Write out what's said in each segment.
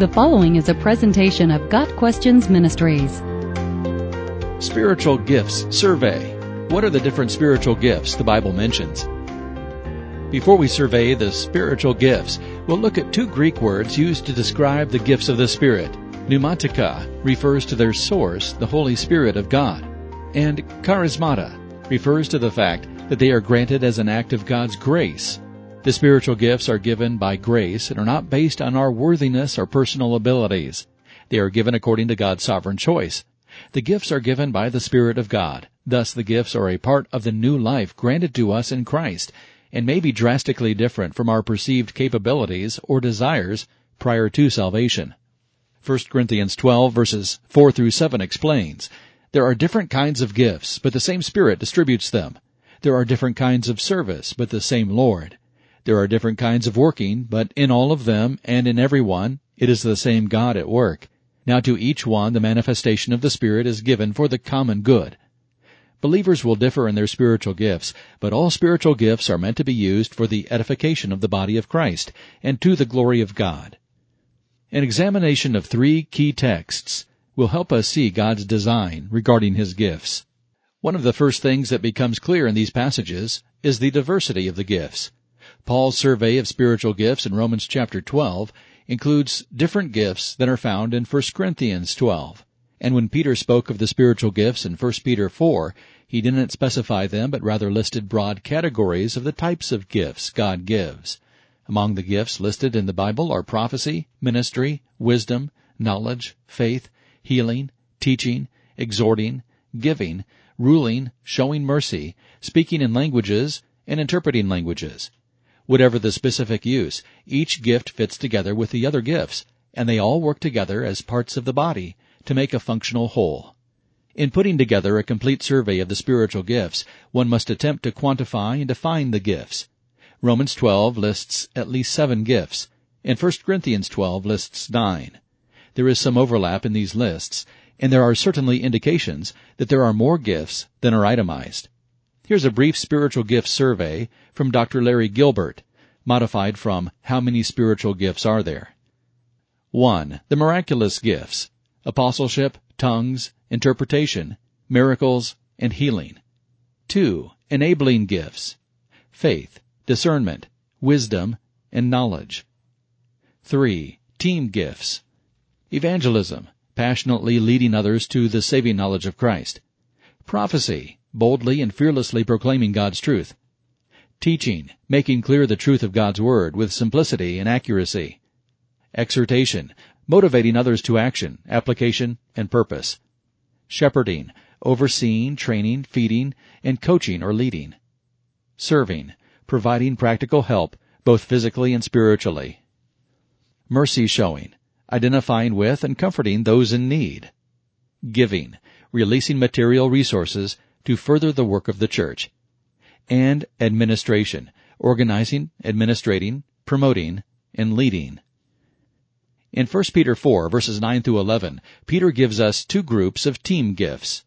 The following is a presentation of Got Questions Ministries. Spiritual Gifts Survey. What are the different spiritual gifts the Bible mentions? Before we survey the spiritual gifts, we'll look at two Greek words used to describe the gifts of the Spirit. Pneumatika refers to their source, the Holy Spirit of God, and charismata refers to the fact that they are granted as an act of God's grace. The spiritual gifts are given by grace and are not based on our worthiness or personal abilities. They are given according to God's sovereign choice. The gifts are given by the Spirit of God. Thus the gifts are a part of the new life granted to us in Christ and may be drastically different from our perceived capabilities or desires prior to salvation. 1 Corinthians 12 verses 4 through 7 explains, There are different kinds of gifts, but the same Spirit distributes them. There are different kinds of service, but the same Lord. There are different kinds of working, but in all of them and in every one, it is the same God at work. Now to each one the manifestation of the Spirit is given for the common good. Believers will differ in their spiritual gifts, but all spiritual gifts are meant to be used for the edification of the body of Christ and to the glory of God. An examination of three key texts will help us see God's design regarding His gifts. One of the first things that becomes clear in these passages is the diversity of the gifts. Paul's survey of spiritual gifts in Romans chapter 12 includes different gifts than are found in 1 Corinthians 12. And when Peter spoke of the spiritual gifts in 1 Peter 4, he didn't specify them but rather listed broad categories of the types of gifts God gives. Among the gifts listed in the Bible are prophecy, ministry, wisdom, knowledge, faith, healing, teaching, exhorting, giving, ruling, showing mercy, speaking in languages, and interpreting languages. Whatever the specific use, each gift fits together with the other gifts, and they all work together as parts of the body to make a functional whole. In putting together a complete survey of the spiritual gifts, one must attempt to quantify and define the gifts. Romans 12 lists at least seven gifts, and 1 Corinthians 12 lists nine. There is some overlap in these lists, and there are certainly indications that there are more gifts than are itemized. Here's a brief spiritual gift survey from Dr. Larry Gilbert, modified from How Many Spiritual Gifts Are There? 1. The miraculous gifts apostleship, tongues, interpretation, miracles, and healing. 2. Enabling gifts faith, discernment, wisdom, and knowledge. 3. Team gifts evangelism, passionately leading others to the saving knowledge of Christ. Prophecy, boldly and fearlessly proclaiming God's truth. Teaching, making clear the truth of God's Word with simplicity and accuracy. Exhortation, motivating others to action, application, and purpose. Shepherding, overseeing, training, feeding, and coaching or leading. Serving, providing practical help, both physically and spiritually. Mercy showing, identifying with and comforting those in need. Giving, releasing material resources to further the work of the church. And administration, organizing, administrating, promoting, and leading. In 1 Peter 4 verses 9 through 11, Peter gives us two groups of team gifts.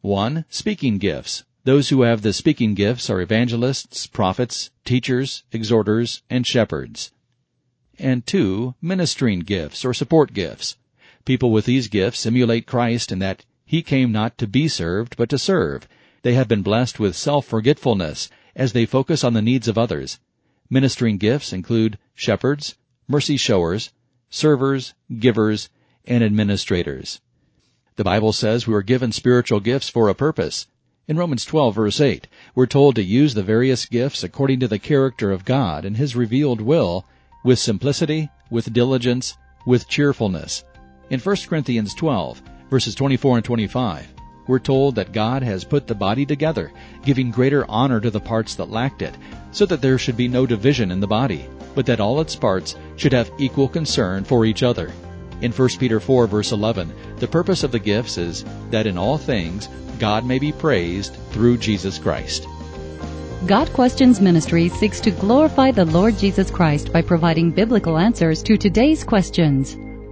1. Speaking gifts. Those who have the speaking gifts are evangelists, prophets, teachers, exhorters, and shepherds. And 2. Ministering gifts or support gifts. People with these gifts emulate Christ in that he came not to be served, but to serve. They have been blessed with self-forgetfulness as they focus on the needs of others. Ministering gifts include shepherds, mercy showers, servers, givers, and administrators. The Bible says we are given spiritual gifts for a purpose. In Romans 12 verse 8, we're told to use the various gifts according to the character of God and His revealed will, with simplicity, with diligence, with cheerfulness. In 1 Corinthians 12, verses 24 and 25, we're told that God has put the body together, giving greater honor to the parts that lacked it, so that there should be no division in the body, but that all its parts should have equal concern for each other. In 1 Peter 4 verse 11, the purpose of the gifts is that in all things God may be praised through Jesus Christ. Got Questions Ministry seeks to glorify the Lord Jesus Christ by providing biblical answers to today's questions.